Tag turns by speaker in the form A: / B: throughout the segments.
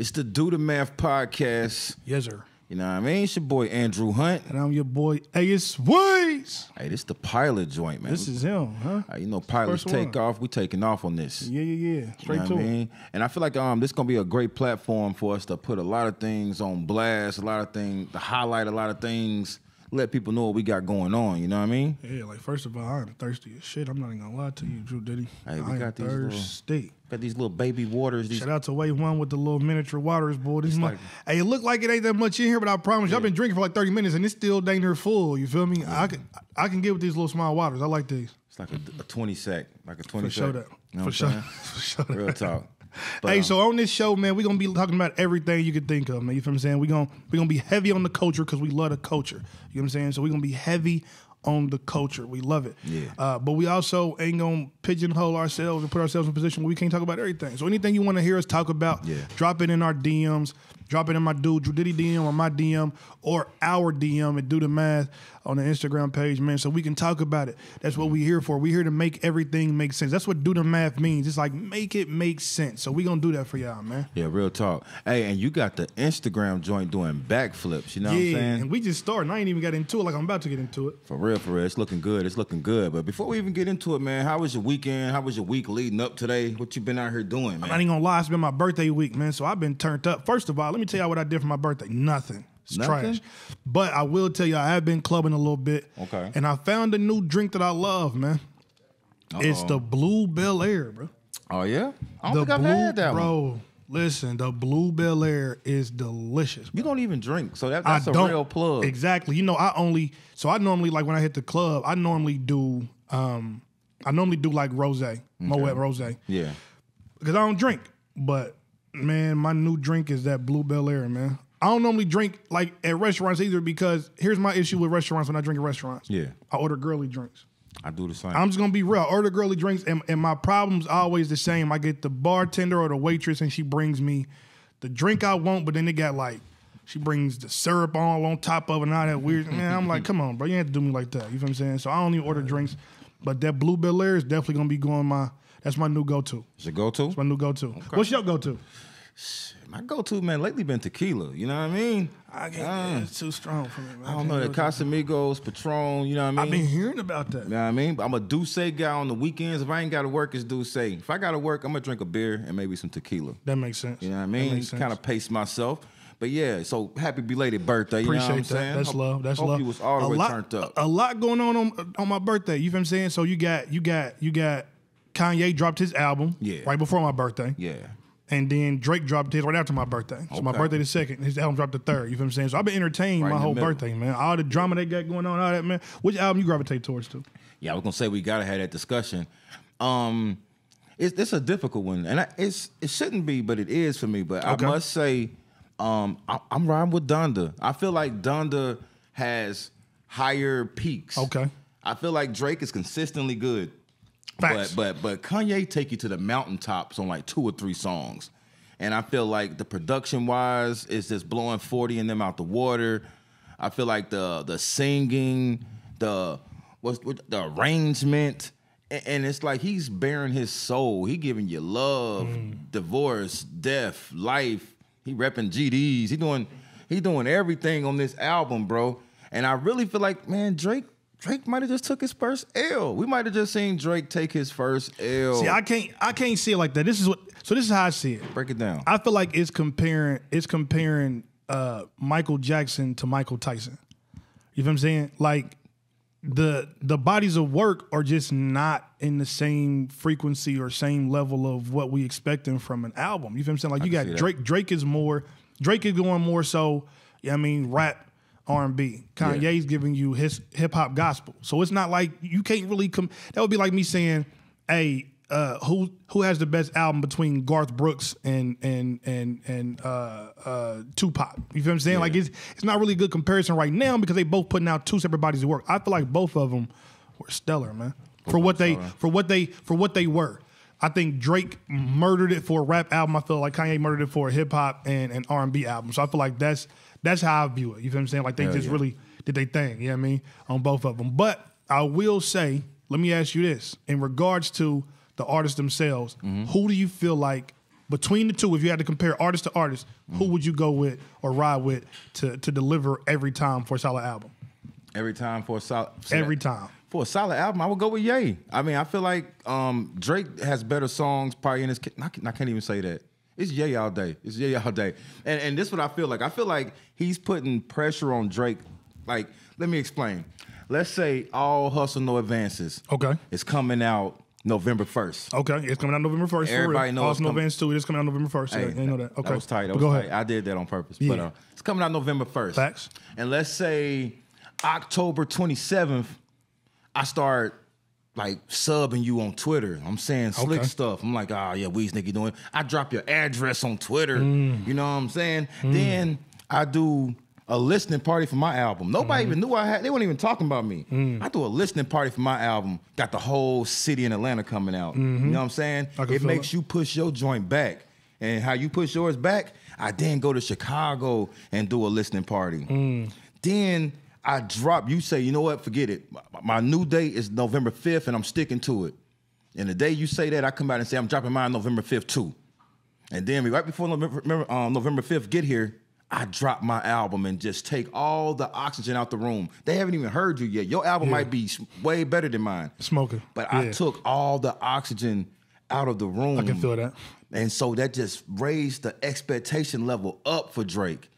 A: It's the Do the Math podcast.
B: Yes, sir.
A: You know what I mean? It's your boy Andrew Hunt.
B: And I'm your boy Ace Ways.
A: Hey, this the pilot joint, man.
B: This is him, huh?
A: Uh, you know, pilots
B: First
A: take
B: one.
A: off. We taking off on this.
B: Yeah, yeah, yeah.
A: You
B: Straight
A: know
B: to
A: what I
B: it.
A: mean? And I feel like um this gonna be a great platform for us to put a lot of things on blast, a lot of things to highlight a lot of things, let people know what we got going on. You know what I mean?
B: Yeah, like first of all, I am thirsty as shit. I'm not even gonna lie to you, Drew Diddy.
A: Hey, we
B: I am
A: got little-
B: thirsty.
A: Got these little baby waters. These
B: Shout out to Wave One with the little miniature waters, boy. This
A: like-
B: hey, it look like it ain't that much in here, but I promise you, I've been drinking for like 30 minutes and it's still dang near full. You feel me? I can I can get with these little small waters. I like these.
A: it's like a, a twenty sec, like a twenty
B: For
A: sec.
B: sure that.
A: You know
B: For
A: what
B: sure.
A: I'm
B: For sure that.
A: Real talk. But,
B: hey,
A: um,
B: so on this show, man, we're gonna be talking about everything you could think of, man. You feel what I'm saying? We're gonna we gonna be heavy on the culture because we love the culture. You know what I'm saying? So we're gonna be heavy on the culture. We love it.
A: Yeah.
B: Uh, but we also ain't gonna pigeonhole ourselves and put ourselves in a position where we can't talk about everything. So anything you want to hear us talk about,
A: Yeah.
B: drop it in our DMs. Drop it in my dude Drew Diddy DM or my DM or our DM and do the math on the Instagram page, man, so we can talk about it. That's what we're here for. We're here to make everything make sense. That's what do the math means. It's like make it make sense. So we gonna do that for y'all, man.
A: Yeah, real talk. Hey, and you got the Instagram joint doing backflips. You know what I'm
B: yeah,
A: saying?
B: and we just started. I ain't even got into it like I'm about to get into it.
A: For real, for real. It's looking good. It's looking good. But before we even get into it, man, how was your weekend? How was your week leading up today? What you been out here doing, man?
B: I'm not even gonna lie, it's been my birthday week, man. So I've been turned up. First of all, let me tell y'all what I did for my birthday. Nothing. It's
A: Nothing?
B: trash. But I will tell you, I have been clubbing a little bit.
A: Okay.
B: And I found a new drink that I love, man. It's
A: Uh-oh.
B: the Blue Bel Air, bro.
A: Oh yeah? I don't
B: the
A: think I've
B: Blue,
A: had that one.
B: bro.
A: one.
B: Listen, the Blue Bel Air is delicious.
A: You don't even drink, so that, that's
B: I
A: a
B: don't
A: real plug.
B: Exactly. You know, I only so I normally like when I hit the club, I normally do um I normally do like rose, Moet rose.
A: Yeah.
B: Because I don't drink. But man, my new drink is that Blue Bel Air, man. I don't normally drink like at restaurants either because here's my issue with restaurants when I drink at restaurants.
A: Yeah.
B: I order girly drinks.
A: I do the same.
B: I'm just gonna be real. I order girly drinks, and, and my problem's always the same. I get the bartender or the waitress, and she brings me the drink I want, but then they got like she brings the syrup all on top of it and all that weird. Man, I'm like, come on, bro, you ain't have to do me like that. You feel what I'm saying? So I don't even order drinks, but that Blue Bel Air is definitely gonna be going my. That's my new go to.
A: It's your go-to?
B: It's my new go to. What's your go to?
A: My go-to, man, lately been tequila. You know what I mean?
B: I can't. Uh, it's too strong for me. Man.
A: I don't know, the Casamigos, Patron, you know what I mean?
B: I've been hearing about that.
A: You know what I mean? But I'm a Douce guy on the weekends. If I ain't got to work, it's Douce. If I got to work, I'm to drink a beer and maybe some tequila.
B: That makes sense.
A: You know what I mean? Kind of pace myself. But yeah, so happy belated birthday. You know what I'm
B: Appreciate that.
A: saying?
B: That's love. That's
A: hope
B: love.
A: you was all the
B: a
A: way
B: lot,
A: turned up.
B: A, a lot going on, on on my birthday. You feel what I'm saying? So you got you got you got Kanye dropped his album
A: Yeah.
B: right before my birthday.
A: yeah.
B: And then Drake dropped his right after my birthday. So my birthday the second. His album dropped the third. You feel what I'm saying? So I've been entertained
A: Right
B: my whole
A: middle.
B: birthday, man. All the drama they got going on, all that, man. Which album you gravitate towards too?
A: Yeah, I was gonna say we gotta have that discussion. Um, it's it's a difficult one, and I, it's it shouldn't be, but it is for me. But
B: Okay.
A: I must say, um, I, I'm riding with Donda. I feel like Donda has higher peaks.
B: Okay.
A: I feel like Drake is consistently good.
B: Facts.
A: But but but Kanye take you to the mountaintops on like two or three songs. And I feel like the production wise is just blowing 40 in them out the water. I feel like the the singing, the what's what, the arrangement, and it's like he's bearing his soul. He giving you love, mm. divorce, death, life. He repping GDs. He doing he doing everything on this album, bro. And I really feel like, man, Drake Drake might have just took his first L. We might have just seen Drake take his first L.
B: See, I can't I can't see it like that. This is what so this is how I see it.
A: Break it down.
B: I feel like it's comparing it's comparing uh, Michael Jackson to Michael Tyson. You feel what I'm saying? Like the the bodies of work are just not in the same frequency or same level of what we expecting from an album. You feel what I'm saying? Like you got
A: that.
B: Drake. Drake is more. Drake is going more so. Yeah, I mean rap. R and B. Kanye's giving you his hip hop gospel, so it's not like you can't really come. That would be like me saying, "Hey, uh, who who has the best album between Garth Brooks and and and and uh, uh, Tupac?" You feel what I'm saying? Like it's it's not really a good comparison right now because they both putting out two separate bodies of work. I feel like both of them were stellar, man, for what they for what they for what they were. I think Drake murdered it for a rap album. I feel like Kanye murdered it for a hip hop and an R and B album. So I feel like that's that's how I view it. You feel what I'm saying? Like they
A: Hell
B: just
A: yeah.
B: really did they thing. You know what I mean? On both of them. But I will say, let me ask you this: in regards to the artists themselves,
A: Mm-hmm.
B: who do you feel like between the two, if you had to compare artist to artist, who
A: Mm.
B: would you go with or ride with to to deliver every time for a solid album?
A: Every time for a solid
B: Every time.
A: for a solid album, I would go with Ye. I mean, I feel like um, Drake has better songs probably in his. I can't even say that. It's Ye all day. It's Ye all day. And and this is what I feel like. I feel like he's putting pressure on Drake. Like, let me explain. Let's say all hustle no advances.
B: Okay.
A: It's coming out November first.
B: Okay, it's coming out November first.
A: Everybody knows it's
B: no
A: coming-
B: too. It is coming out November first. Yeah, you know that. Okay,
A: That was tight. That was
B: go
A: tight.
B: ahead.
A: I did that on purpose. But
B: Yeah.
A: uh, it's coming out November 1st.
B: Facts.
A: And let's say October 27th, I start like subbing you on Twitter. I'm saying slick
B: Okay.
A: stuff. I'm like, oh yeah, Weez Nicky doing. I drop your address on Twitter.
B: Mm.
A: You know what I'm saying? Then I do a listening party for my album. Nobody
B: Mm-hmm.
A: even knew I had. They weren't even talking about me.
B: Mm.
A: I do a listening party for my album. Got the whole city in Atlanta coming out. You know what I'm saying?
B: Mm-hmm.
A: It makes
B: it.
A: you push your joint back. And how you push yours back, I then go to Chicago and do a listening party.
B: Mm.
A: Then I drop, you say, you know what, forget it. My, my new date is November 5th and I'm sticking to it. And the day you say that, I come out and say, I'm dropping mine November 5th too. And then right before November, um, November 5th get here, I drop my album and just take all the oxygen out the room. They haven't even heard you yet. Your album might be way better than mine.
B: Smoking.
A: But I took all the oxygen out of the room.
B: I can feel that.
A: And so that just raised the expectation level up for Drake.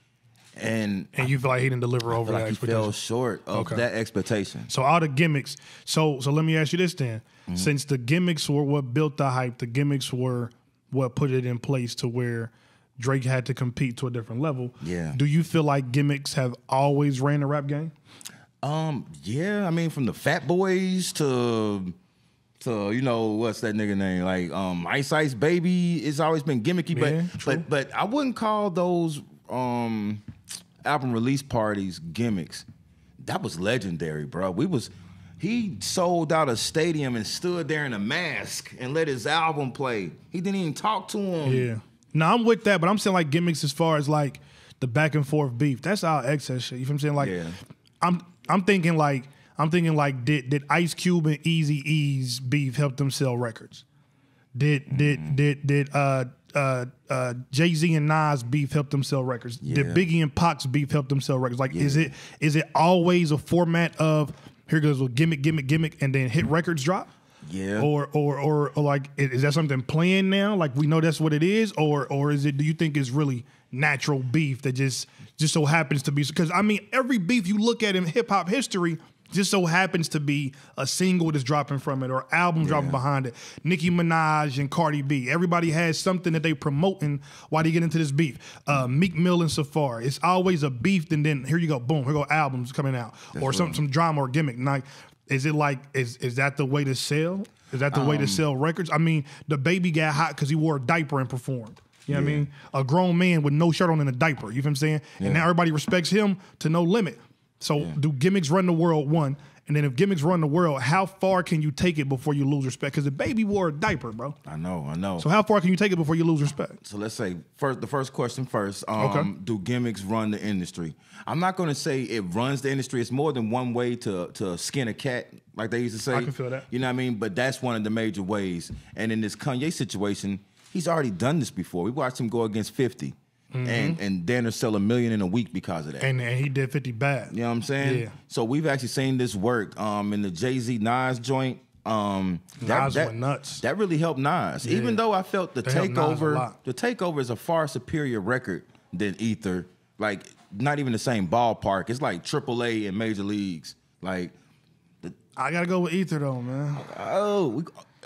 A: And
B: And you feel like he didn't deliver over that
A: like he
B: expectation.
A: fell short of
B: Okay.
A: that expectation.
B: So all the gimmicks. So so let me ask you this then.
A: Mm-hmm.
B: Since the gimmicks were what built the hype, the gimmicks were what put it in place to where Drake had to compete to a different level.
A: Yeah.
B: Do you feel like gimmicks have always ran the rap game?
A: Um, yeah, I mean, from the Fat Boys to to you know what's that nigga name like um Ice Ice Baby. It's always been gimmicky,
B: Yeah,
A: but
B: true.
A: but but I wouldn't call those um album release parties gimmicks. That was legendary, bro. We was he sold out a stadium and stood there in a mask and let his album play. He didn't even talk to him.
B: Yeah. No, I'm with that, but I'm saying like gimmicks as far as like the back and forth beef. That's all excess shit. You feel what I'm saying? Like
A: Yeah.
B: I'm I'm thinking like I'm thinking like did did Ice Cube and Eazy-E's beef help them sell records? Did did did did uh uh uh Jay Z and Nas beef help them sell records? Did Biggie and Pac's beef help them sell records? Like is it is it always a format of here goes a gimmick gimmick gimmick and then hit records drop?
A: Yeah.
B: Or or or, or like is that something planned now? Like we know that's what it is, or or is it? Do you think it's really natural beef that just just so happens to be? Because I mean, every beef you look at in hip hop history just so happens to be a single that's dropping from it or album dropping behind it. Nicki Minaj and Cardi B. Everybody has something that they promoting while they get into this beef. Uh, Meek Mill and Safaree. It's always a beef, and then here you go, boom, here go albums coming out or some some drama or gimmick. Like, is it like is is that the way to sell? Is that the way to sell records? I mean, the baby got hot because he wore a diaper and performed. You know what I mean? A grown man with no shirt on in a diaper. You know what I'm saying? And now everybody respects him to no limit. So do gimmicks run the world? One. And then if gimmicks run the world, how far can you take it before you lose respect? Because the baby wore a diaper, bro.
A: I know, I know.
B: So how far can you take it before you lose respect?
A: So let's say first the first question first. Um,
B: Okay.
A: Do gimmicks run the industry? I'm not going to say it runs the industry. It's more than one way to to skin a cat, like they used to say.
B: I can feel that.
A: You know what I mean? But that's one of the major ways. And in this Kanye situation, he's already done this before. We watched him go against 50, and and Danner sell a million in a week because of that.
B: And and he did 50 bad.
A: You know what I'm saying?
B: Yeah.
A: So we've actually seen this work um, in the Jay Z Nas joint. Um,
B: Nas went nuts.
A: That really helped Nas. Even though I felt the
B: They helped Nas a
A: takeover, the takeover is a far superior record than Ether. Like not even the same ballpark. It's like AAA and major leagues. Like
B: I gotta go with Ether though, man.
A: oh, we,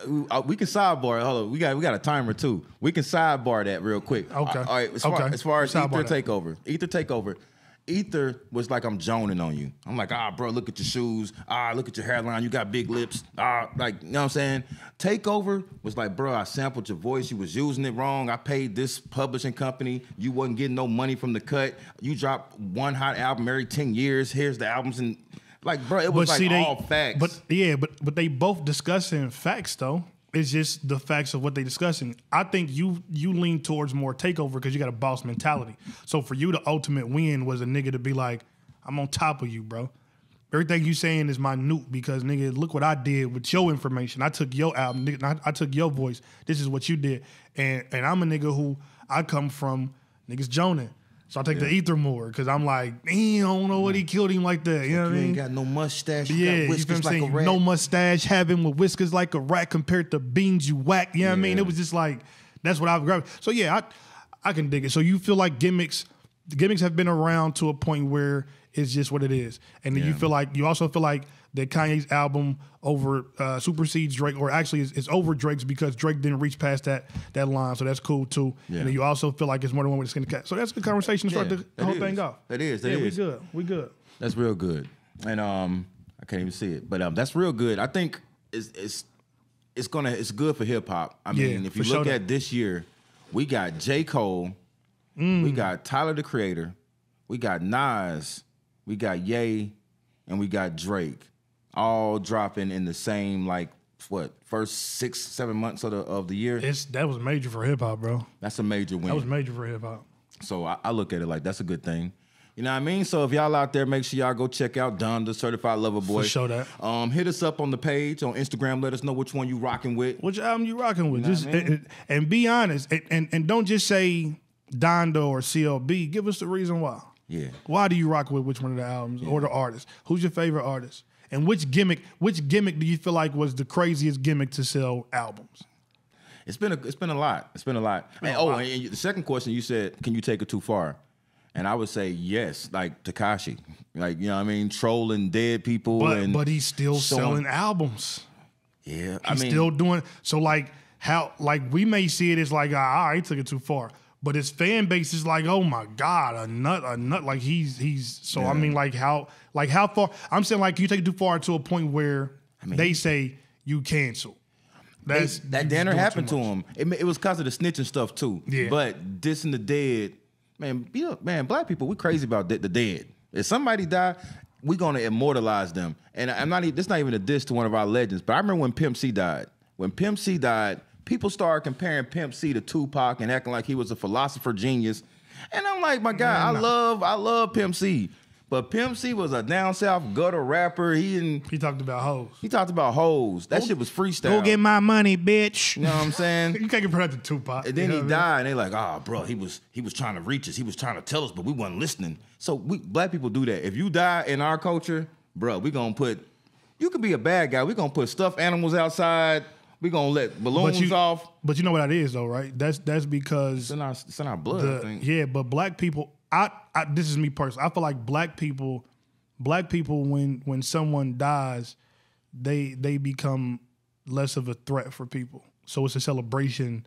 A: we can sidebar. Hold on, we got we got a timer too. We can sidebar that real quick.
B: Okay.
A: All right. As far,
B: Okay.
A: as, far as Ether
B: that.
A: takeover, Ether takeover. Ether was like I'm joning on you. I'm like, ah, bro, look at your shoes. Ah, look at your hairline. You got big lips. Ah, like, you know what I'm saying? Takeover was like, bro, I sampled your voice. You was using it wrong. I paid this publishing company. You wasn't getting no money from the cut. You dropped one hot album every 10 years. Here's the albums and like, bro, it was like all facts.
B: But yeah, but but they both discussing facts though. It's just the facts of what they discussing. I think you you lean towards more takeover because you got a boss mentality. So for you, the ultimate win was a nigga to be like, I'm on top of you, bro. everything you saying is minute because nigga, look what I did with your information. I took your album, nigga, I, I took your voice. This is what you did, and and I'm a nigga who I come from niggas Jonah. So I take the ether more because I'm like, damn, I don't know what he killed him like that. You know what I mean?
A: ain't got no mustache. You
B: Yeah,
A: got
B: you feel
A: whiskers
B: what I'm
A: like
B: saying?
A: a rat.
B: No mustache, having with whiskers like a rat compared to beans you whack. You know what I mean? It was just like that's what I've grabbed. So yeah, I I can dig it. So you feel like gimmicks, gimmicks have been around to a point where it's just what it is, and then you feel like you also feel like that Kanye's album over uh, supersedes Drake, or actually it's, it's over Drake's because Drake didn't reach past that that line. So that's cool too.
A: Yeah.
B: And then you also feel like it's more than one way to skin the cat. So that's a good conversation to start
A: Yeah,
B: the, whole
A: is.
B: thing off.
A: That is, that
B: yeah, we good. We good.
A: That's real good. And um, I can't even see it, but um, that's real good. I think it's it's it's gonna it's good for hip hop. I
B: Yeah,
A: mean, if you
B: sure
A: look
B: that.
A: at this year, we got J Cole,
B: Mm.
A: we got Tyler the Creator, we got Nas, we got Ye, and we got Drake, all dropping in the same like what first six seven months of the of the year.
B: It's that was major for hip hop, bro.
A: That's a major win.
B: That was major for hip hop.
A: So I, I look at it like that's a good thing. You know what I mean? So if y'all out there, make sure y'all go check out Don, the certified lover boy.
B: sure that.
A: Um, hit us up on the page on Instagram. Let us know which one you rocking with.
B: Which album you rocking with?
A: know
B: just
A: I mean?
B: and, and be honest, and, and and don't just say Donda or CLB. Give us the reason why.
A: Yeah.
B: Why do you rock with which one of the albums or the artist? Who's your favorite artist? And which gimmick? Which gimmick do you feel like was the craziest gimmick to sell albums?
A: It's been a it's been a lot. It's been a lot. And,
B: a
A: oh,
B: lot.
A: and the second question you said, can you take it too far? And I would say yes, like Tekashi, like you know what I mean, trolling dead people.
B: But
A: and
B: but he's still
A: showing-
B: selling albums.
A: Yeah, I
B: He's
A: mean,
B: still doing so. Like how like we may see it as like ah, I took it too far, but his fan base is like, oh my god, a nut, a nut. Like he's he's. So I mean, like how like how far? I'm saying like you take it too far to a point where
A: mean-
B: they say you cancel.
A: They- that dinner happened to him. It, it was because of the snitching stuff too.
B: Yeah.
A: But dissing the dead, man, you know, man, black people, we crazy about the, the dead. If somebody die, we gonna immortalize them. And I'm not. even This not even a diss to one of our legends. But I remember when Pimp C died. When Pimp C died, people started comparing Pimp C to Tupac and acting like he was a philosopher genius. And I'm like, my guy, I love, I love Pimp C. But Pimp C was a down south gutter rapper. He didn't.
B: He talked about hoes.
A: He talked about hoes. That shit was freestyle.
B: Go get my money, bitch.
A: You know what I'm saying?
B: You can't compare that to Tupac.
A: And then
B: you know
A: he
B: what I mean?
A: died, and they like, ah, bro, he was he was trying to reach us. He was trying to tell us, but we wasn't listening. So we black people do that. If you die in our culture, bro, we gonna put. You could be a bad guy. We gonna put stuffed animals outside. We gonna let balloons
B: you,
A: off.
B: But you know what that is, though, right? That's that's because
A: It's in our it's in our blood. I
B: the,
A: think.
B: yeah, but black people, I, I this is me personally. I feel like black people, black people, when when someone dies, they they become less of a threat for people. So it's a celebration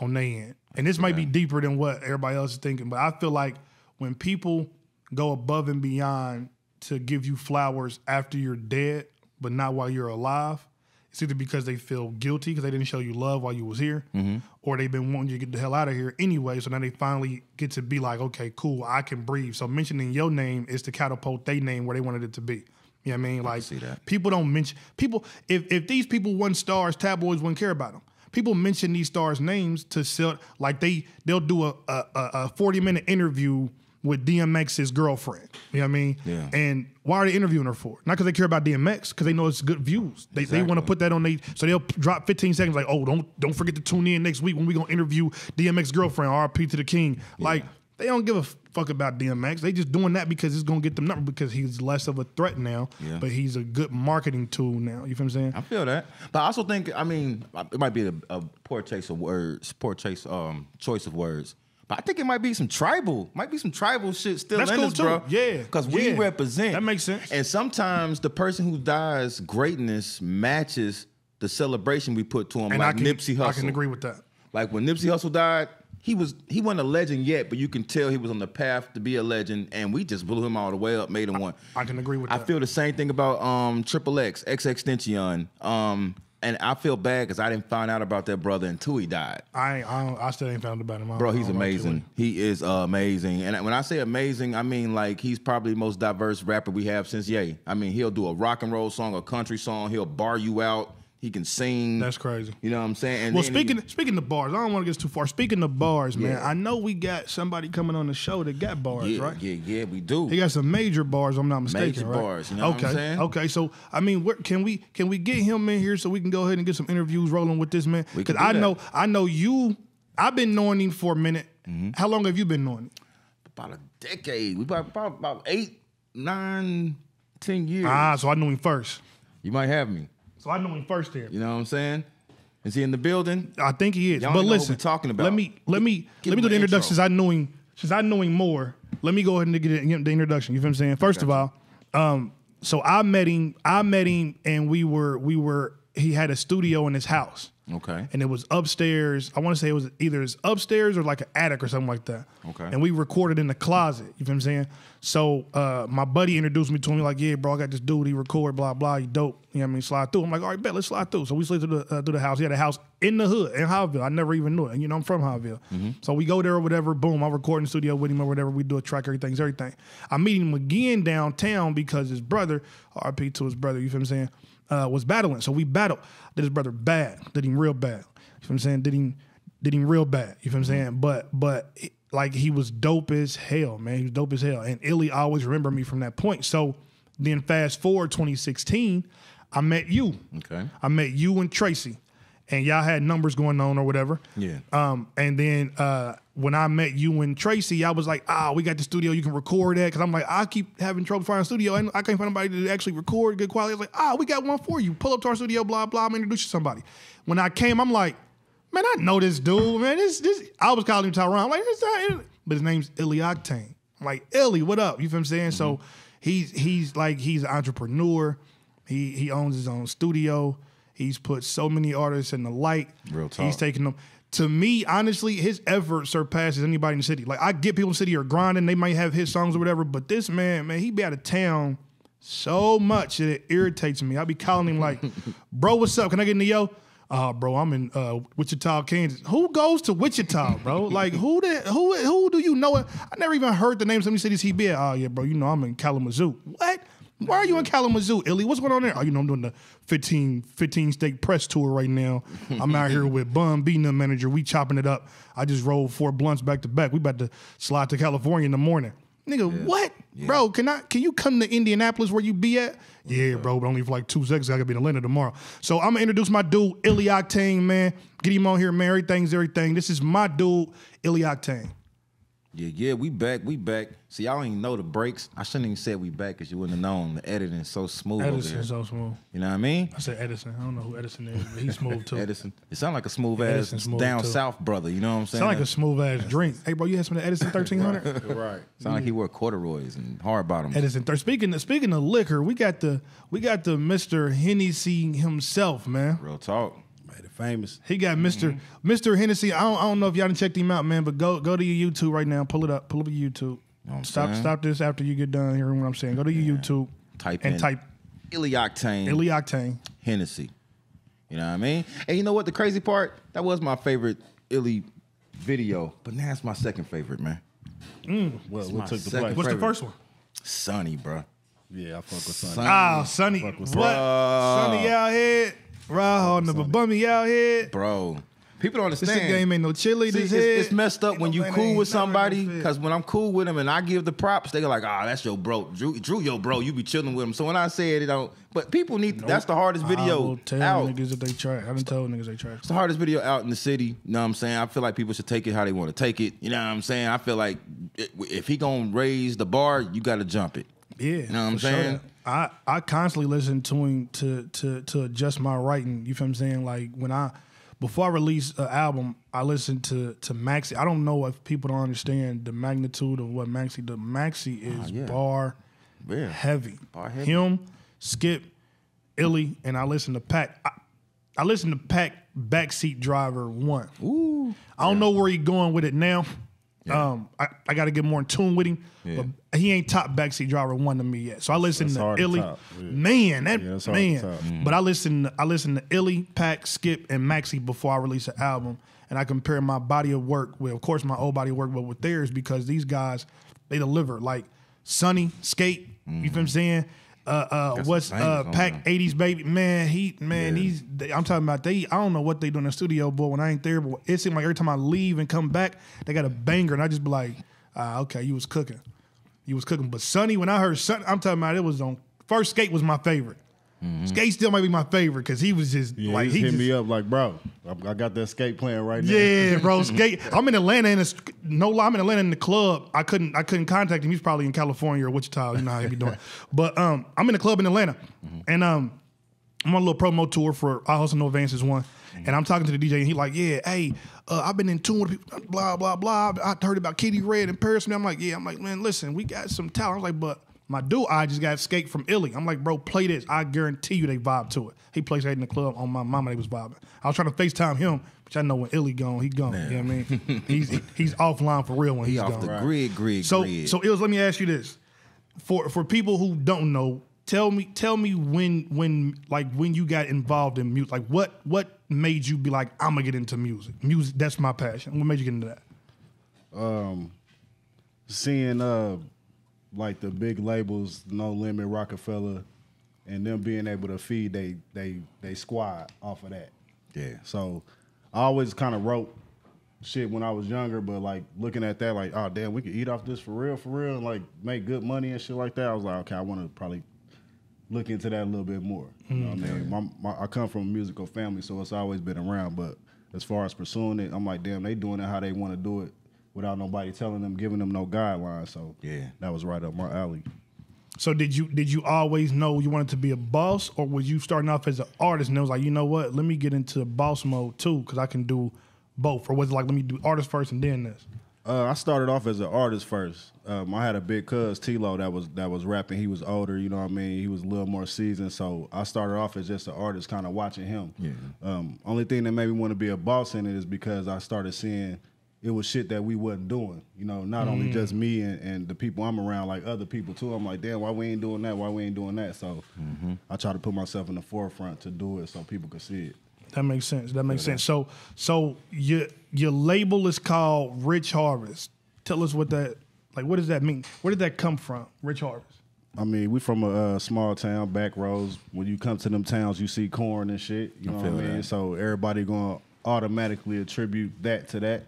B: on their end, and this might be deeper than what everybody else is thinking. But I feel like when people go above and beyond to give you flowers after you're dead, but not while you're alive. It's either because they feel guilty because they didn't show you love while you was here, mm-hmm. or they've been wanting you to get the hell out of here anyway. So now they finally get to be like, okay, cool, I can breathe. So mentioning your name is to catapult their name where they wanted it to be. You know what I mean? Like
A: see that.
B: people don't mention people. If if these people won stars, tabloids wouldn't care about them. People mention these stars' names to sell. Like they they'll do a a, a- a forty minute interview with DMX's girlfriend. You know what I mean?
A: Yeah.
B: And why are they interviewing her for? Not because they care about DMX, because they know it's good views. They, they want to put that on they so they'll drop 15 seconds like, oh, don't don't forget to tune in next week when we gonna interview DMX girlfriend, RP to the King. Like they don't give a fuck about DMX. They just doing that because it's gonna get them number because he's less of a threat now,
A: Yeah.
B: but he's a good marketing tool now. You feel what I'm saying?
A: I feel that, but I also think I mean it might be a, a poor choice of words, poor choice um choice of words. But I think it might be some tribal, might be some tribal shit still
B: That's
A: in
B: cool
A: us,
B: too.
A: bro.
B: Yeah,
A: because we
B: yeah.
A: represent.
B: That makes sense.
A: And sometimes the person who dies greatness matches the celebration we put to him,
B: And
A: like
B: I can
A: Nipsey Hussle.
B: I can agree with that.
A: Like when Nipsey Hussle died, he was he wasn't a legend yet, but you can tell he was on the path to be a legend, and we just blew him all the way up, made him one.
B: I can agree with that.
A: I
B: that.
A: feel the same thing about um Triple X, X Extension. Um, and I feel bad because I didn't find out about that brother until he died.
B: I ain't, I, don't, I still ain't found out about him.
A: Bro, he's
B: don't know too
A: amazing. He is uh, amazing. And when I say amazing, I mean like he's probably the most diverse rapper we have since Ye. I mean, he'll do a rock and roll song, a country song, he'll bar you out. He can sing.
B: That's crazy.
A: You know what I'm saying? And
B: Well, speaking
A: he-
B: speaking of bars, I don't want to get too far. Speaking of bars, man, I know we got somebody coming on the show that got bars,
A: yeah,
B: right?
A: yeah, yeah, we do.
B: He got some major bars. I'm not mistaken.
A: Major
B: right?
A: bars, you know what
B: okay.
A: I'm saying?
B: Okay. So I mean, where, can we can we get him in here so we can go ahead and get some interviews rolling with this man? Because I
A: that.
B: know I know you. I've been knowing him for a minute.
A: Mm-hmm.
B: How long have you been knowing him?
A: about a decade. We about, about about eight, nine, ten years.
B: Ah, so I knew him first.
A: you might have me.
B: So I knew him first there.
A: You know what I'm saying? Is he in the building?
B: I think he is.
A: Y'all
B: but
A: know
B: listen,
A: talking about.
B: Let me let me
A: Give
B: let me do the introduction
A: intro.
B: since I knew him. Since I knew him more, let me go ahead and get the introduction. You feel what I'm saying? First of all, um, so I met him. I met him, and we were we were. He had a studio in his house.
A: Okay.
B: And it was upstairs. I want to say it was either it's upstairs or like an attic or something like that.
A: Okay.
B: And we recorded in the closet. You feel what I'm saying? So uh, my buddy introduced me to him like, yeah, bro, I got this dude. He record, blah blah. He dope. You know what I mean? Slide through. I'm like, all right, bet, let's slide through. So we slid through the uh, through the house. He had a house in the hood in Highville. I never even knew it. And you know, I'm from Highville. So we go there or whatever. Boom, I record in the studio with him or whatever. We do a track, everything's everything. I meet him again downtown because his brother, RP to his brother. You feel what I'm saying? Uh, was battling. So we battled. Did his brother bad? Did him real bad? You feel what I'm saying? Did him did him real bad. You feel what I'm saying? But but it- like he was dope as hell, man. He was dope as hell. And Illy always remember me from that point. So then fast forward 2016, I met you.
A: Okay.
B: I met you and Tracy. And y'all had numbers going on or whatever.
A: Yeah.
B: Um, and then uh, when I met you and Tracy, I was like, ah, we got the studio you can record at. Cause I'm like, I keep having trouble finding a studio and I can't find anybody to actually record good quality. I was like, ah, we got one for you. Pull up to our studio, blah, blah. I'm gonna introduce you to somebody. When I came, I'm like, man, I know this dude, man. This, this, I was calling him Tyron. I'm like, this but his name's Illy Octane. I'm like, Illy, what up? You feel what I'm saying? So he's, he's like, he's an entrepreneur. He, he owns his own studio. He's put so many artists in the light.
A: Real talk.
B: He's taking them. To me, honestly, his effort surpasses anybody in the city. Like I get people in the city are grinding, they might have hit songs or whatever, but this man, man, he be out of town so much that it irritates me. I be calling him like, bro, what's up? Can I get in the yo? Uh, bro, I'm in uh, Wichita, Kansas. Who goes to Wichita, bro? Like, who the, who who do you know? I never even heard the name of some of these cities he be at. Oh yeah, bro, you know I'm in Kalamazoo. What? Why are you in Kalamazoo, Illy? What's going on there? Oh, you know I'm doing the 15, 15 state press tour right now. I'm out here with Bun, being the manager. We chopping it up. I just rolled four blunts back to back. We about to slide to California in the morning. Nigga, what? Bro, can I can you come to Indianapolis where you be at? Yeah, bro, but only for like two seconds. I gotta be in Atlanta tomorrow. So I'm gonna introduce my dude, Illy Octane, man. Get him on here, man. Everything's everything. This is my dude, Illy Octane.
A: Yeah, yeah, we back, we back. See, y'all don't even know the breaks. I shouldn't even say we back because you wouldn't have known. The editing's so smooth over
B: Edison so smooth.
A: You know what I mean?
B: I said Edison. I don't know who Edison is, but he's smooth too.
A: Edison. It sound like a smooth ass
B: smooth,
A: down
B: too.
A: south brother. You know what I'm saying?
B: Sound like a smooth ass drink. Hey, bro, you had some of the Edison 1300?
C: Right.
A: sound like he wore corduroys and hard bottoms.
B: Edison. Thir- Speaking of, speaking of liquor, we got the we got the Mister Hennessy himself, man.
A: Real talk.
C: Made it famous.
B: He got Mister Mister Hennessy. I don't, I don't know if y'all done checked him out, man, but go go to your YouTube right now. Pull it up. Pull up your YouTube.
A: what I'm
B: stop
A: saying?
B: stop this after you get done hearing what I'm saying. Go to your YouTube
A: Type
B: and
A: in
B: type
A: Illy Octane
B: Illy Octane.
A: Hennessy. You know what I mean? And you know what? The crazy part that was my favorite Illy video, but now it's my second favorite, man.
C: What,
A: my
C: what took the place?
B: What's the first one?
A: Sonny, bro.
C: Yeah, I fuck with Sonny.
A: Sonny.
B: Ah, Sonny.
C: Fuck
B: What?
A: Sonny.
B: Sonny out here. Ride hard, never bummy out here.
A: Bro. People don't understand.
B: This game ain't no chili.
A: See,
B: this
A: it's,
B: head.
A: it's messed up
B: Ain't
A: when
B: no
A: you cool with somebody because when I'm cool with them and I give the props, they go like, "Ah, that's your bro, Drew, Drew, your bro. You be chilling with him." So when I say it, it don't. But people need. That's the hardest
B: I
A: video
B: will tell
A: out.
B: niggas that they try. I done told niggas they try.
A: It's the hardest video out in the city. You know what I'm saying? I feel like people should take it how they want to take it. You know what I'm saying? I feel like if he gonna raise the bar, you got to jump it.
B: Yeah,
A: You know what I'm
B: for sure.
A: saying?
B: I I constantly listen to him to to to adjust my writing. You feel what I'm saying? Like when I before I release an album, I listen to to Maxi. I don't know if people don't understand the magnitude of what Maxi. The Maxi is
A: Ah, yeah.
B: bar
A: Yeah.
B: heavy.
A: Bar heavy.
B: Him, Skip, Illy, and I listen to Pack. I, I listen to Pack Backseat Driver One.
A: Ooh.
B: I don't know where he's going with it now. Um, I, I got to get more in tune with him,
A: Yeah.
B: but he ain't top backseat driver one to me yet. So I listen
C: That's
B: to
C: hard to
B: Illy,
C: top, yeah.
B: man, that
C: Yeah, that's hard
B: man.
C: top.
B: But I listen, to, I listen to Illy, Pack, Skip, and Maxi before I release an album, and I compare my body of work with, of course, my old body of work, but with theirs because these guys they deliver like Sunny, Skate. You feel what I'm saying? uh, uh,
A: some
B: what's uh, Pack '80s baby? Man, he man,
A: Yeah.
B: he's. they- I'm talking about they. I don't know what they do in the studio, but when I ain't there, but it seems like every time I leave and come back, they got a banger, and I just be like, ah, okay, you was cooking, you was cooking. But Sonny, when I heard Sonny, I'm talking about it was on first skate was my favorite. Skate still might be my favorite because he was just
C: Yeah,
B: like
C: he
B: he
C: hit
B: just,
C: me up like, bro, I, I got that skate playing right now.
B: Yeah, bro. Skate. I'm in Atlanta in a no lie. I'm in Atlanta in the club. I couldn't I couldn't contact him. He's probably in California or Wichita. You know how he be doing. but um, I'm in the club in Atlanta, and um, I'm on a little promo tour for I Hustle No Advances one, and I'm talking to the DJ, and he like, yeah, hey, uh, I've been in tune with people, blah blah blah. I heard about Kitty Red in Paris. And I'm like, yeah. I'm like, man, listen, we got some talent. I was like, but. My dude, I just got skate from Illy. I'm like, bro, play this. I guarantee you they vibe to it. He plays that in the club on my mama. They was vibing. I was trying to FaceTime him, which I know when Illy gone, he gone. You know what I mean? he's he's offline for real when
A: He
B: he's
A: off
B: gone.
A: the grid, grid,
B: So
A: grid.
B: so Ills, let me ask you this. For for people who don't know, tell me tell me when when like when you got involved in music. Like what what made you be like, I'm gonna get into music. Music, that's my passion. What made you get into that?
C: um Seeing uh like the big labels, No Limit, Roc-A-Fella, and them being able to feed they they they squad off of that.
A: Yeah.
C: So I always kind of wrote shit when I was younger, but like looking at that, like, oh damn, we could eat off this for real, for real, and like make good money and shit like that. I was like, okay, I want to probably look into that a little bit more. You know what I mm-hmm. mean? My, my, I come from a musical family, so it's always been around. But as far as pursuing it, I'm like, damn, they doing it how they want to do it without nobody telling them, giving them no guidelines. So
A: Yeah.
C: that was right up my alley.
B: So did you did you always know you wanted to be a boss, or was you starting off as an artist and it was like, you know what, let me get into boss mode too, because I can do both, or was it like, let me do artist first and then this?
C: Uh, I started off as an artist first. Um, I had a big cuz Tilo that was that was rapping. He was older, you know what I mean. He was a little more seasoned, so I started off as just an artist, kind of watching him.
A: Yeah.
C: Um, only thing that made me want to be a boss in it is because I started seeing it was shit that we wasn't doing. You know, not only just me and, and the people I'm around, like other people too. I'm like, damn, why we ain't doing that? Why we ain't doing that? So I try to put myself in the forefront to do it so people could see it.
B: That makes sense. That makes sense. So so your your label is called Rich Harvest. Tell us what that like. What does that mean? Where did that come from? Rich Harvest.
C: I mean, we from a uh, small town, back roads. When you come to them towns, you see corn and shit. You know what I mean?
A: that.
C: So everybody gonna automatically attribute that to that.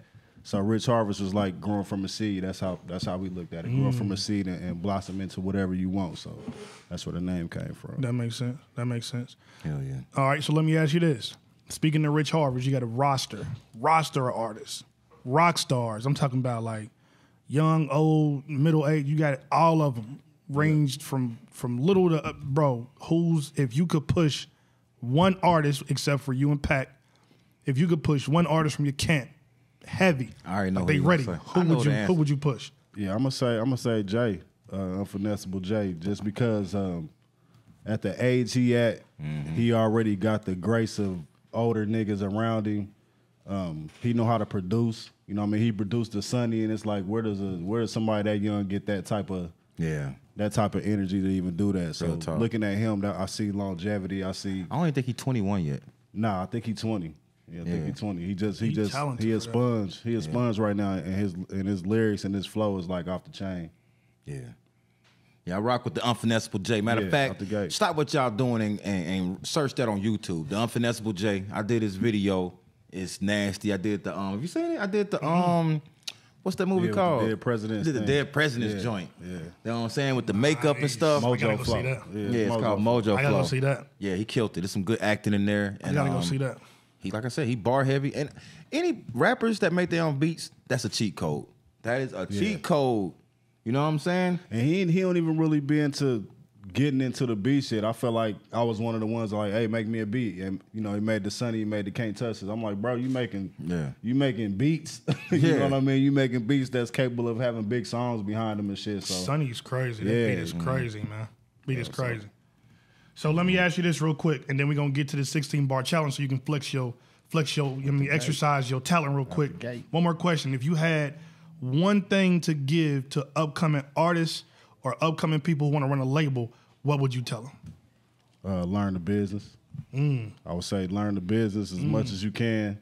C: So Rich Harvest was like growing from a seed. That's how that's how we looked at it. Growing from a seed and, and blossom into whatever you want. So that's where the name came from.
B: That makes sense. That makes sense.
A: Hell yeah.
B: All right. So let me ask you this. Speaking of Rich Harvest, you got a roster, roster of artists, rock stars. I'm talking about like young, old, middle age. You got all of them ranged from from little to uh, bro. Who's if you could push one artist, except for you and Pac, if you could push one artist from your camp, heavy.
A: I already know
B: like
A: who
B: they ready. Who would you
A: the
B: who would you push?
C: Yeah, I'm gonna say I'm gonna say Jay, uh, unfinessable Jay, just because um, at the age he at, he already got the grace of older niggas around him. Um, he know how to produce. You know, what I mean, he produced the Sunny, and it's like, where does a where does somebody that young get that type of
A: Yeah.
C: that type of energy to even do that? So looking at him, that I see longevity. I see.
A: I don't even think he's 21 yet.
C: Nah, I think he's twenty. Yeah, I think
A: Yeah.
C: he twenty. He just he,
B: He
C: just he a sponge. He a sponge right now, and his and his lyrics and his flow is like off the chain.
A: Yeah. Yeah, I rock with the unfinessable J. Matter
C: Yeah,
A: of
C: out
A: fact, stop what y'all doing and, and, and search that on YouTube. The unfinessable J. I did his video. It's nasty. I did the um. Have you seen it? I did the um. What's that movie
C: Yeah, with the
A: called?
C: Dead President's
A: Did the
C: thing.
A: Dead President's
C: Yeah,
A: joint.
C: yeah.
A: You know what I'm saying with the makeup and stuff.
B: Mo- I gotta
C: Mojo
B: go
C: Flow.
B: see that.
A: yeah, it's
C: Mojo
A: called
C: Flow.
A: Mojo
B: I gotta
A: Flow.
B: go see that.
A: Yeah, he killed it. There's some good acting in there.
B: I gotta go
A: um,
B: see that.
A: He like I said, he bar heavy. And any rappers that make their own beats, that's a cheat code. That is a cheat code. You know what I'm saying?
C: And he he don't even really be into getting into the beat shit. I felt like I was one of the ones like, hey, make me a beat. And you know, he made the Sunny, he made the Can't Touch This. I'm like, bro, you making
A: Yeah.
C: you making beats. you
A: Yeah.
C: know what I mean? You making beats that's capable of having big songs behind them and shit. So
B: Sonny's crazy. That
C: Yeah.
B: beat is crazy, man. Beat is crazy. So let me ask you this real quick, and then we're gonna get to the 16 bar challenge so you can flex your flex your I mean exercise your talent real quick. One more question. If you had one thing to give to upcoming artists or upcoming people who want to run a label, what would you tell them?
C: uh, learn the business.
B: Mm.
C: I would say learn the business as much as you can,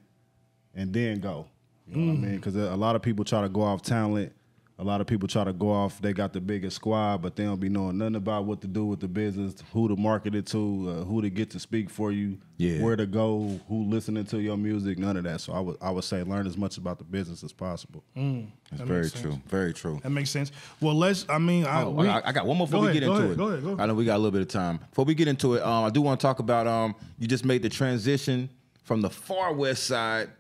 C: and then go. You know what I mean? Because a lot of people try to go off talent a lot of people try to go off. They got the biggest squad, but they don't be knowing nothing about what to do with the business, who to market it to, uh, who to get to speak for you,
A: Yeah.
C: where to go, who listening to your music. None of that. So I would I would say learn as much about the business as possible.
A: That's
B: That
A: very true. Very true.
B: That makes sense. Well, let's. I mean, I,
A: Oh,
B: we-
A: I, I got one more before
B: Go
A: we get
B: go
A: into
B: ahead,
A: it.
B: Go ahead. Go ahead.
A: I know we got a little bit of time. Before we get into it, um, I do want to talk about um, you just made the transition from the far west side,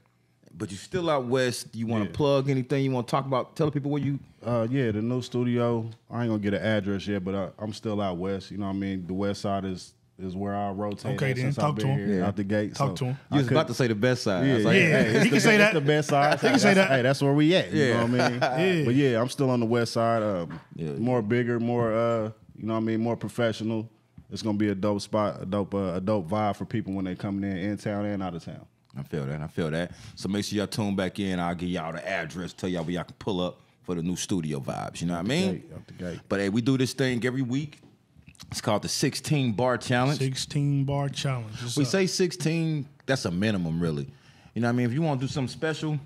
A: but you're still out west. You want to
C: Yeah.
A: plug anything? You want to talk about? Tell the people where you.
C: Uh, yeah, the new studio. I ain't gonna get an address yet, but I, I'm still out west. You know what I mean? The west side is is where I rotate.
B: Okay, then,
C: since
B: talk to him.
A: Yeah.
C: out the gate.
B: Talk
C: so
B: to him.
A: You was
C: could-
A: about to say the best side. I
C: Yeah,
A: was like,
C: yeah,
B: Yeah,
C: hey,
B: he
C: it's
B: can say
C: it's
B: that.
C: the best side.
B: He can say
C: That's-
B: that.
C: Hey, that's where we at. You
A: Yeah.
C: know what I mean?
B: Yeah.
C: But yeah, I'm still on the west side. Um,
A: Yeah.
C: More bigger, more uh, you know what I mean, more professional. It's gonna be a dope spot, a dope, uh, a dope vibe for people when they coming in in town and out of town.
A: I feel that. I feel that. So make sure y'all tune back in. I'll give y'all the address. Tell y'all where y'all can pull up for the new studio vibes. You know what I mean?
C: Gate, out the gate.
A: But hey, we do this thing every week. It's called the 16 bar challenge.
B: 16 bar challenge. What's
A: We
B: up?
A: say 16, that's a minimum, really. You know what I mean? If you want to do something special,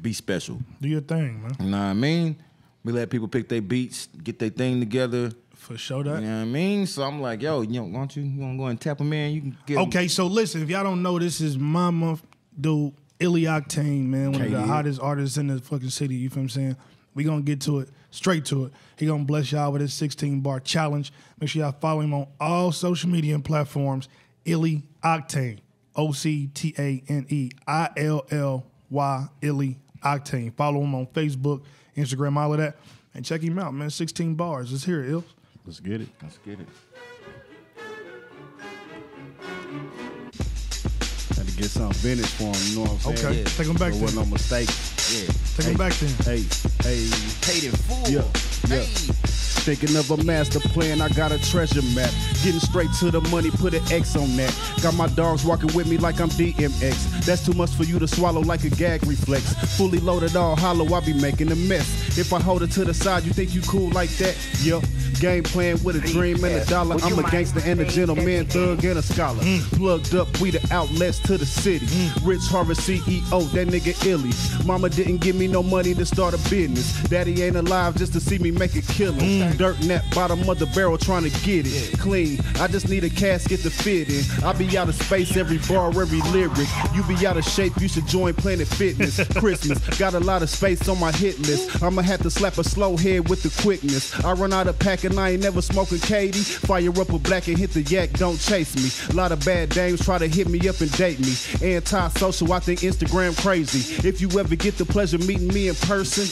A: be special.
B: do your thing, man.
A: You know what I mean? We let people pick their beats, get their thing together.
B: For sure
A: You know what I mean? So I'm like, yo, you know, why don't you, you to go and tap them in? You can get.
B: Okay, so listen, if y'all don't know, this is my month, dude, Illy Octane, man, one of the hottest artists in the fucking city. You feel what I'm saying? We gonna get to it, straight to it. He gonna bless y'all with his 16 bar challenge. Make sure y'all follow him on all social media and platforms. Illy Octane, O C T A N E I L L Y Illy Octane. Follow him on Facebook, Instagram, all of that, and check him out, man. 16 bars. It's here, Ills.
C: Let's get it.
A: Let's get it.
C: Had to get something vintage for him. You know what I'm saying?
B: Okay,
A: Yeah.
B: take him back
C: There wasn't no mistakes.
A: Yeah.
B: Take him back then.
C: Hey, hey.
A: Paid in full.
C: Yeah, yeah.
A: Hey.
C: Thinking of a master plan, I got a treasure map. Getting straight to the money, put an X on that. Got my dogs walking with me like I'm DMX. That's too much for you to swallow like a gag reflex. Fully loaded, all hollow, I be making a mess. If I hold it to the side, you think you cool like that? Yeah. Game plan with a dream and a dollar. I'm a gangster and a gentleman, thug and a scholar. Plugged up, we the outlets to the city. Rich Harvest CEO, that nigga illy. Mama didn't give me no money to start a business. Daddy ain't alive just to see me make a killing. Dirt in that bottom of the barrel trying to get it clean. I just need a casket to fit in. I be out of space every bar, every lyric. You be out of shape, you should join Planet Fitness. Christmas, got a lot of space on my hit list. I'ma have to slap a slow head with the quickness. I run out of pack and I ain't never smoking Katie. Fire up a black and hit the yak, don't chase me. A lot of bad dames try to hit me up and date me. Anti-social, I think Instagram crazy. If you ever get the pleasure meeting me in person,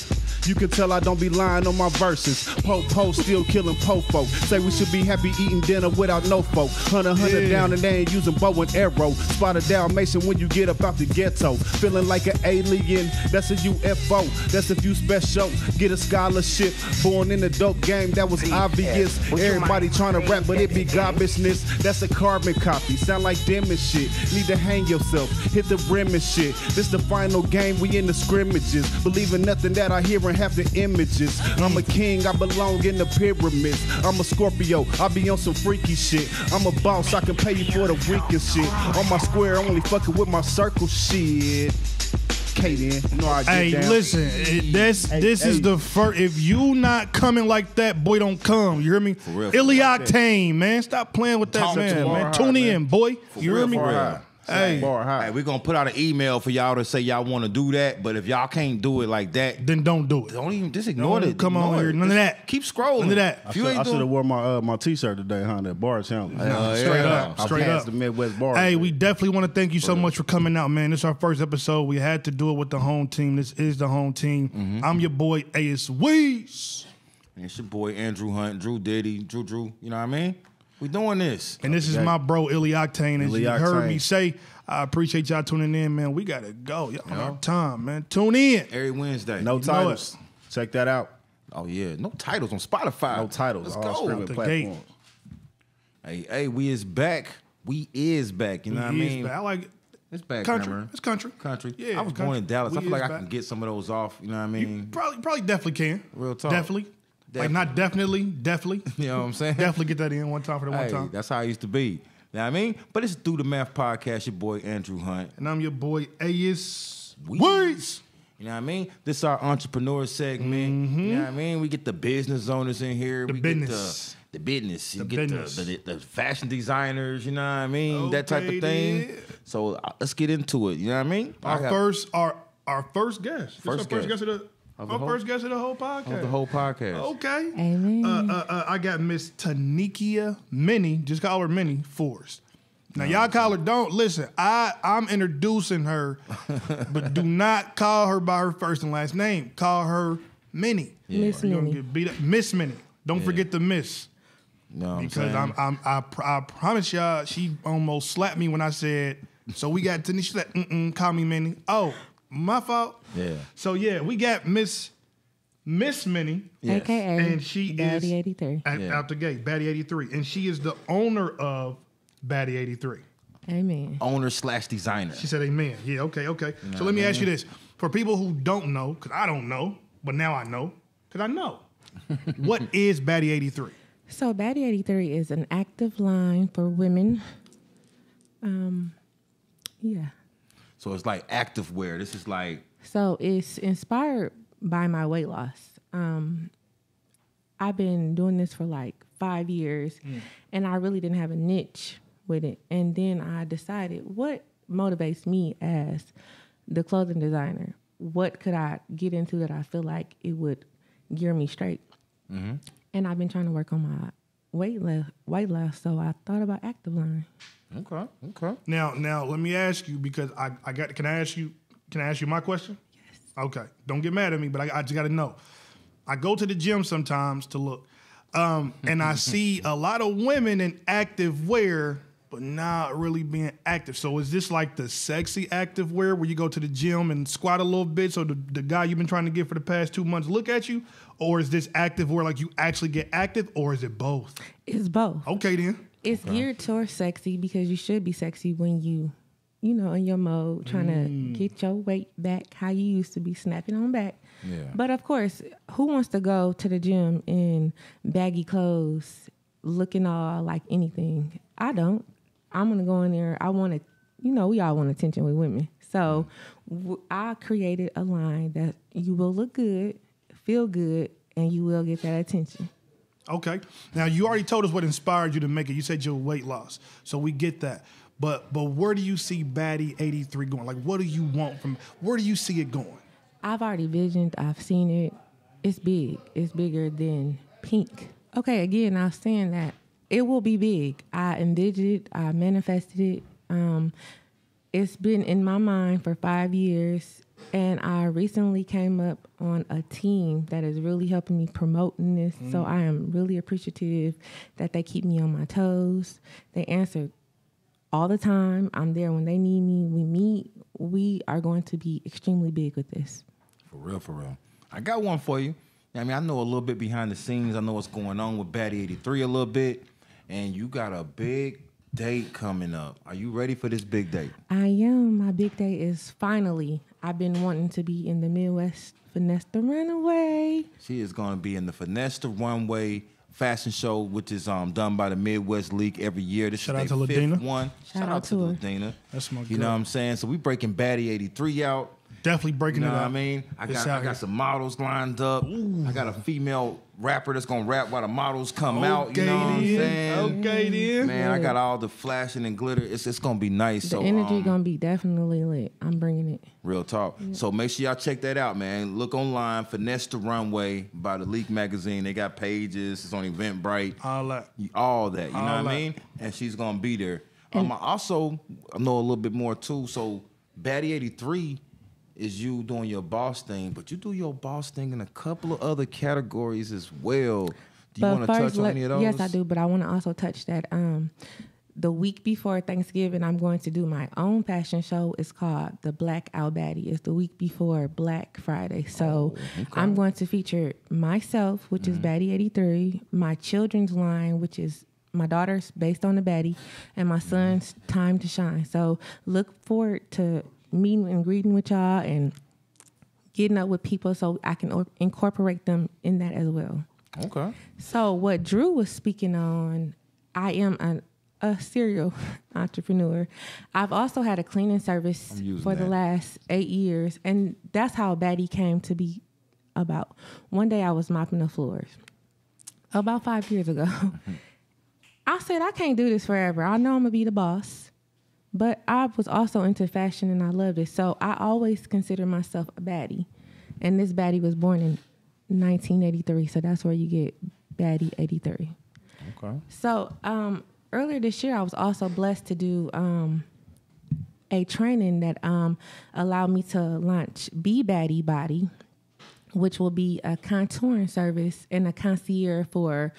C: you can tell I don't be lying on my verses. Po po still killing po folk. Say we should be happy eating dinner without no folk. Hunter hunter
B: Yeah.
C: down and they ain't using bow and arrow. Spot a Dalmatian when you get up out the ghetto. Feeling like an alien, that's a UFO. That's if you special. Get a scholarship. Born in the dope game, that was obvious. Everybody trying to rap, but it be garbageness. That's a carbon copy. Sound like dim and shit. Need to hang yourself. Hit the brim and shit. This the final game, we in the scrimmages. Believe in nothing that I hear and have the images. I'm a king, I belong in the pyramids. I'm a Scorpio, I be on some freaky shit. I'm a boss, I can pay you for the weakest shit. On my square, only fucking with my circle shit. Kaden, you know I get
B: Hey,
C: down.
B: listen, it, this
C: Hey,
B: this is the first. If you not coming like that, boy, don't come. You hear me?
A: real, for
B: Illy. Octane, man, stop playing with that
A: Talk
B: man,
A: tomorrow,
B: man. Tune
C: man.
B: in, boy. you hear me?
A: for real.
C: High.
B: Hey.
C: bar high.
A: Hey, we're gonna put out an email for y'all to say y'all want to do that, but if y'all can't do it like that,
B: Then don't do it.
A: don't even just ignore
B: Don't
A: it.
B: come on here. None of that.
A: Keep scrolling.
B: None of that.
C: I should, I should have
A: doing,
C: wore my uh, my t-shirt today, huh? That bar challenge.
A: Uh,
B: Straight
A: yeah.
B: up,
C: I
B: straight
C: passed
B: up.
C: the Midwest bar.
B: Hey, we definitely want to thank you so much for coming out, man. This is our first episode. We had to do it with the home team. This is the home team.
A: Mm-hmm.
B: I'm your boy, A.S. Weeze.
A: And it's your boy Andrew Hunt, Drew Diddy, Drew Drew. You know what I mean? We doing this.
B: And this is my bro, Illy Octane. As
C: Illy
B: you heard
C: Octane.
B: me say, I appreciate y'all tuning in, man. We got to go. Y'all on our time, man. Tune in.
A: Every Wednesday.
C: no
B: know
C: titles. Check that out.
A: Oh yeah, no titles on Spotify.
C: No titles.
A: Let's
C: all
A: go.
C: streaming
B: The
C: platforms.
A: Hey, hey, we is back. We is back. You know what I
B: He is
A: mean?
B: back. I like it.
A: It's back,
B: Country.
A: Cameron.
B: It's country.
A: Country.
B: Yeah,
A: I was born
B: country.
A: in Dallas. I
B: We
A: feel like
B: is
A: I can get some of those off. You know what I mean?
B: Probably, probably definitely can.
A: Real talk.
B: Definitely. Like not definitely, definitely.
A: You know what I'm saying?
B: definitely get that in one time for the one
A: Hey,
B: time.
A: that's how I used to be. You know what I mean? But it's Do the Math Podcast, your boy Andrew Hunt.
B: And I'm your boy, A.S.
A: Weeze.
B: Weeze.
A: You know what I mean? This is our entrepreneur segment. You know what I mean? We get the business owners in here.
B: The
A: we
B: business.
A: get the, the business. You
B: The
A: get
B: business.
A: The, the, the fashion designers. You know what I mean? that type of thing.
B: then.
A: So uh, let's get into it. You know what I mean? I
B: Our
A: got-
B: first, our our first guest.
A: First
B: our first
A: guest.
B: guest of the,
A: Of
B: our
A: the whole-
B: first guest of the whole podcast.
A: of the whole podcast.
B: Okay.
D: Amen.
B: Uh, uh, uh, I got Miss Tanikia Minnie. Just call her Minnie Forrest. Now y'all call her. Don't listen. I I'm introducing her, but do not call her by her first and last name. Call her Minnie.
D: Miss
B: You're gonna
D: Minnie.
B: get beat up. Miss Minnie. Don't forget the Miss.
A: You know what I'm
B: Because? I'm, I'm I, pr- I promise y'all, she almost slapped me when I said. So we got Tanisha. She said, Mm-mm, "Call me Minnie." Oh, my fault.
A: Yeah.
B: So yeah, we got Miss Miss Minnie.
A: Yes.
D: AKA
B: And she
D: Daddy
B: is
D: 83.
B: At,
A: Yeah.
B: out the gate, Baddie 83. And she is the owner of Baddie 83.
D: Amen.
A: Owner slash designer.
B: She said, Amen. Yeah, okay, okay. so let me ask you this. For people who don't know, because I don't know, but now I know, because I know. what is Baddie 83?
D: So Baddie 83 is an active line for women. Um, yeah.
A: So it's like active wear. This is like
D: So it's inspired by my weight loss. Um, I've been doing this for like five years, and I really didn't have a niche with it. And then I decided what motivates me as the clothing designer. What could I get into that I feel like it would gear me straight? And I've been trying to work on my weight loss. Weight loss, so I thought about Active Line.
A: Okay, okay.
B: Now, now let me ask you because I, I got. Can I ask you? Can I ask you my question? Yes. Okay. Don't get mad at me, but I, I just got to know. I go to the gym sometimes to look, um, and I see a lot of women in active wear, but not really being active. So is this like the sexy active wear where you go to the gym and squat a little bit so the, the guy you've been trying to get for the past two months look at you? Or is this active wear like you actually get active, or is it both?
D: It's both.
B: Okay, then.
D: It's geared towards sexy because you should be sexy when you, you know, in your mode, trying to mm. get your weight back how you used to be snapping on back.
A: Yeah.
D: But of course, who wants to go to the gym in baggy clothes, looking all like anything? I don't. I'm gonna go in there. I want to, you know, we all want attention with women. So w- I created a line that you will look good, feel good, and you will get that attention.
B: Okay. Now you already told us what inspired you to make it. You said your weight loss, so we get that. But but where do you see Baddie eighty three going? Like, what do you want from? Where do you see it going?
D: I've already visioned, I've seen it. It's big. It's bigger than pink. Okay, again, I was saying that it will be big. I envisioned it, I manifested it. Um, it's been in my mind for five years, and I recently came up on a team that is really helping me promoting this. Mm-hmm. So I am really appreciative that they keep me on my toes. They answer all the time. I'm there when they need me. We meet. We are going to be extremely big with this.
A: For real, for real. I got one for you. I mean, I know a little bit behind the scenes. I know what's going on with Baddie 83 a little bit. And you got a big date coming up. Are you ready for this big date?
D: I am. My big day is finally. I've been wanting to be in the Midwest Finesse the Runway.
A: She is going to be in the Finesse the Runway fashion show, which is um done by the Midwest League every year. This
B: Shout
A: is
B: out
A: their
B: to
A: fifth
B: Ladina.
A: one.
D: Shout out to her.
A: Ladina.
B: That's my
A: You
B: girl.
A: know what I'm saying? So we breaking Baddie 83 out.
B: Definitely breaking
A: You know
B: it
A: what
B: out.
A: I mean? I got I got some models lined up. I got a female rapper that's gonna rap while the models come out. You
B: Okay
A: know what I'm saying?
B: Okay then.
A: Man, I got all the flashing and glitter. It's it's gonna be nice.
D: The
A: so
D: energy
A: um,
D: gonna be definitely lit. I'm bringing it.
A: real talk. So make sure y'all check that out, man. Look online, Finesse the Runway by the Leak magazine. They got pages. It's on Eventbrite.
B: All that.
A: all that. You know
B: All
A: what I mean? And she's gonna be there. Um, I also know a little bit more too. So Baddie eighty three is you doing your boss thing, but you do your boss thing in a couple of other categories as well. Do you want to touch on any of those?
D: yes, I do. But I want to also touch that. Um, the week before Thanksgiving, I'm going to do my own fashion show. It's called the Black Out Baddie. It's the week before Black Friday. So
A: Oh,
D: I'm going to feature myself, which
A: Mm-hmm.
D: is Baddie 83, my children's line, which is my daughter's based on the Baddie, and my son's Time to Shine. So look forward to meeting and greeting with y'all and getting up with people so I can or- incorporate them in that as well.
A: Okay.
D: So what Drew was speaking on, I am a a serial entrepreneur. I've also had a cleaning service for the last eight years, and that's how Baddie came to be about. One day I was mopping the floors about five years ago. I said, I can't do this forever. I know I'm gonna be the boss, but I was also into fashion and I loved it. So I always consider myself a baddie. And this baddie was born in 1983, so that's where you get baddie 83.
A: Okay.
D: So um, earlier this year, I was also blessed to do um, a training that um, allowed me to launch Be Baddie Body, which will be a contouring service and a concierge for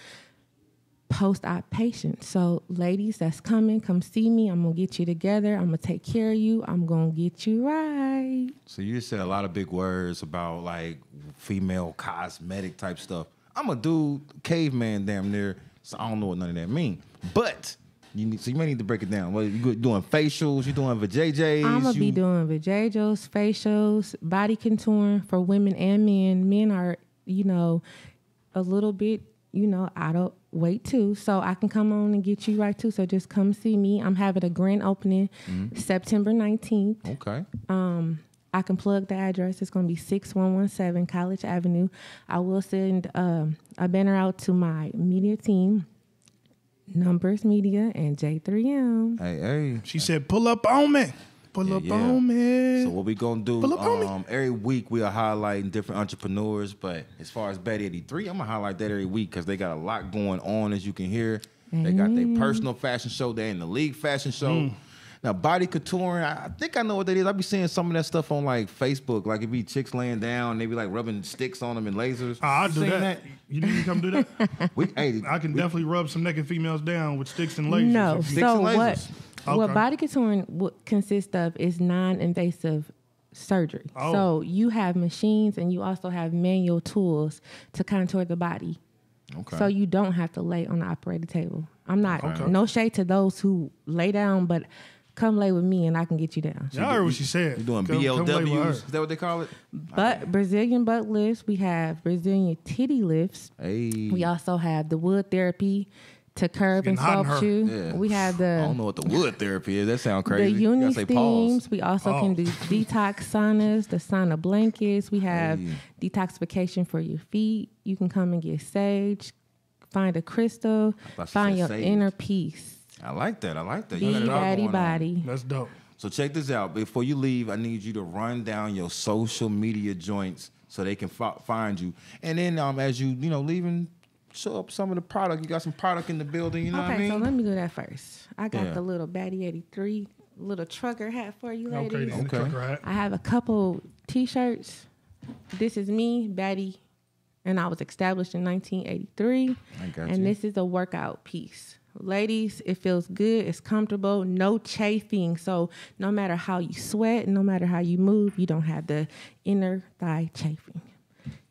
D: post-op patients. So, ladies that's coming, come see me. I'm gonna get you together. I'm gonna take care of you. I'm gonna get you right.
A: So you just said a lot of big words about like female cosmetic type stuff. I'm a dude, caveman, damn near. So I don't know what none of that mean. But you need, so you may need to break it down. What you doing facials? You doing vajayjays?
D: I'm gonna
A: you,
D: be doing vajayjays, facials, body contouring for women and men. Men are, you know, a little bit, you know, out of weight too. So I can come on and get you right too. So just come see me. I'm having a grand opening September 19th.
A: Okay.
D: Um, I can plug the address. It's going to be 6117 College Avenue. I will send um, a banner out to my media team, Numbers Media and J3M.
A: Hey, hey.
B: She said, "Pull up on me, pull
A: Yeah,
B: up
A: yeah.
B: on me."
A: So what we gonna do?
B: Pull up on me.
A: Um, every week we are highlighting different entrepreneurs, but as far as Baddie 83, I'm gonna highlight that every week because they got a lot going on, as you can hear. They got their personal fashion show. They're in the league fashion show.
B: Mm.
A: Now body contouring, I I think I know what that is. I be seeing some of that stuff on like Facebook. Like it be chicks laying down, they be like rubbing sticks on them and lasers.
B: Ah, I'll do
A: Seen
B: that. You need to come do that.
A: We, hey,
B: I can
A: we-
B: definitely rub some naked females down with sticks and lasers.
D: No.
A: Sticks
D: So
A: and lasers.
D: what
B: Okay.
D: body contouring w- consists of is non-invasive surgery.
B: Oh.
D: So you have machines and you also have manual tools to contour the body.
A: Okay.
D: So you don't have to lay on the operating table. I'm not
B: Okay.
D: no shade to those who lay down, but come lay with me and I can get you down.
B: Y'all heard what she said.
A: You're doing
B: Come- come lay with her.
A: Is that what they call it?
D: But Brazilian butt lifts, we have Brazilian titty lifts.
A: Hey.
D: We also have the wood therapy to curb and
B: getting
D: sculpt you.
A: Yeah.
D: We have the.
A: I don't know what the wood therapy is. That sounds
D: the
A: crazy. You
D: uni
A: gotta pause.
D: steams. We also
B: Oh.
D: can do detox saunas, the sauna blankets. We have
A: Hey.
D: detoxification for your feet. You can come and get sage, find a crystal, find your
A: sage.
D: inner peace.
A: I like that. I like that.
D: Be
A: You got it all on.
D: body.
B: That's dope.
A: So check this out. Before you leave, I need you to run down your social media joints so they can fi- find you. And then um, as you you know leaving, show up some of the product. You got some product in the building. You know
D: okay,
A: what I mean?
D: Okay, so let me do that first. I got
A: Yeah.
D: the little Baddie 83 little trucker hat for you ladies.
B: Okay,
A: Okay.
D: I have a couple T-shirts. This is me, Batty, and I was established in 1983.
A: I got
D: and
A: you.
D: this is a workout piece. Ladies, it feels good. It's comfortable. No chafing. So no matter how you sweat, no matter how you move, you don't have the inner thigh chafing.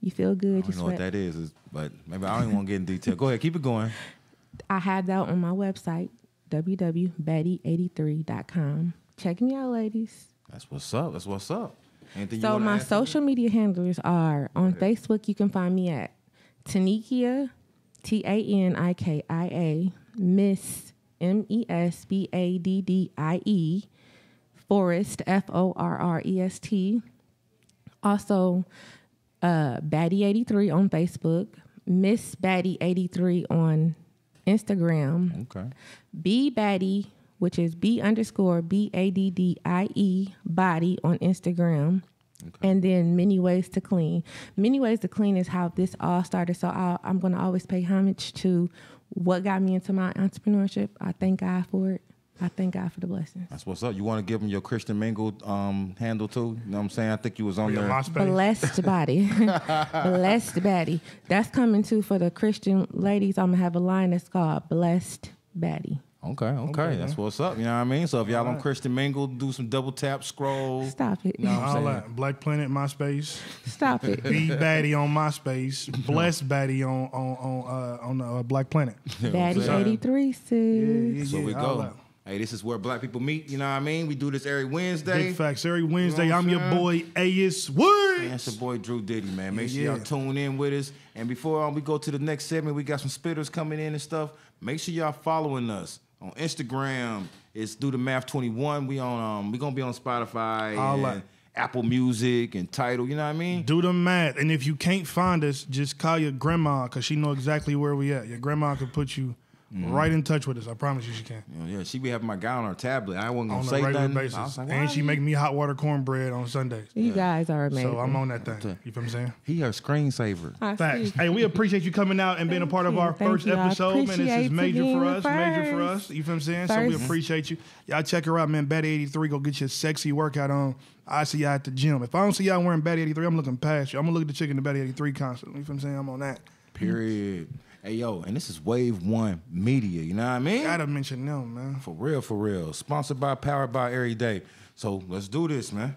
D: You feel good. You
A: don't know what that is, is- but maybe I don't even want to get in detail. Go ahead, keep it going.
D: I have that on my website, www.batty83.com. Check me out, ladies.
A: That's what's up. That's what's up. Anything
D: So my
A: add to it?
D: social media handlers are on Facebook. You can find me at Tanikia, T A N I K I A, Miss M E S B A D D I E, Forrest F O R R E S T. Also, uh, Baddie83 on Facebook, Miss Baddie83 on Instagram,
A: Okay.
D: B Baddie, which is B underscore B A D D I E body on Instagram. And then many ways to clean. Many ways to clean is how this all started. So i I'm going to always pay homage to what got me into my entrepreneurship. I thank God for it. I thank God for the blessings.
A: That's what's up. You want to give them your Christian Mingle um, handle too? You know what I'm saying? I think you was on
B: Yeah,
A: there.
B: MySpace.
D: Blessed body. Blessed Baddie. That's coming too for the Christian ladies. I'm going to have a line that's called Blessed Baddie.
A: Okay, okay, that's what's up. You know what I mean? So if y'all on Christian Mingle, do some double tap, scroll.
D: Stop it.
A: You know what I'm
B: All
A: saying?
B: that. Black Planet, MySpace.
D: Stop it.
B: Be Baddie on MySpace. Blessed Baddie on on on uh, on uh, Black Planet.
D: Baddie
A: saying?
D: 83 sis.
B: Yeah,
A: So we
B: yeah, all
A: go. Hey, this is where black people meet. You know what I mean? We do this every Wednesday.
B: Big facts. Every Wednesday,
A: You know
B: I'm your boy
A: Man,
B: Woods.
A: That's your boy Drew Diddy, man. Make sure y'all
B: yeah.
A: tune in with us. And before um, we go to the next segment, we got some spitters coming in and stuff. Make sure y'all following us. On Instagram, it's do the math twenty one. We on um we gonna be on Spotify
B: All
A: and
B: that.
A: Apple Music and Tidal. You know what I mean?
B: Do the math, and if you can't find us, just call your grandma because she know exactly where we at. Your grandma can put you
A: Mm-hmm.
B: right in touch with us. I promise you, she can.
A: You know, yeah, she be having my guy on her tablet. I wasn't gonna
B: On a regular
A: nothing.
B: basis,
A: was like,
B: and she
A: you-
B: make me hot water cornbread on Sundays.
D: You guys are amazing.
B: So I'm on that thing. You feel what I'm saying?
A: he her screensaver.
D: I
B: Facts.
D: see.
B: Hey, we appreciate you coming out and being a
D: Thank
B: part of
D: you.
B: our
D: Thank
B: first
D: you. I
B: episode, man. This is
D: appreciate
B: major
D: being
B: for
D: the
B: us, major for us. You feel what I'm saying? So we
D: First.
B: appreciate you. Y'all check her out, man. Baddie 83, go get your sexy workout on. I see y'all at the gym. If I don't see y'all wearing Baddie 83, I'm looking past you. I'm gonna look at the chick in the Baddie 83 concert. You feel what I'm saying? I'm on that.
A: Period. Hey yo, and this is Wave One Media. You know what I mean?
B: Gotta mention them, man.
A: For real, for real. Sponsored by, powered by every day. So let's do this, man.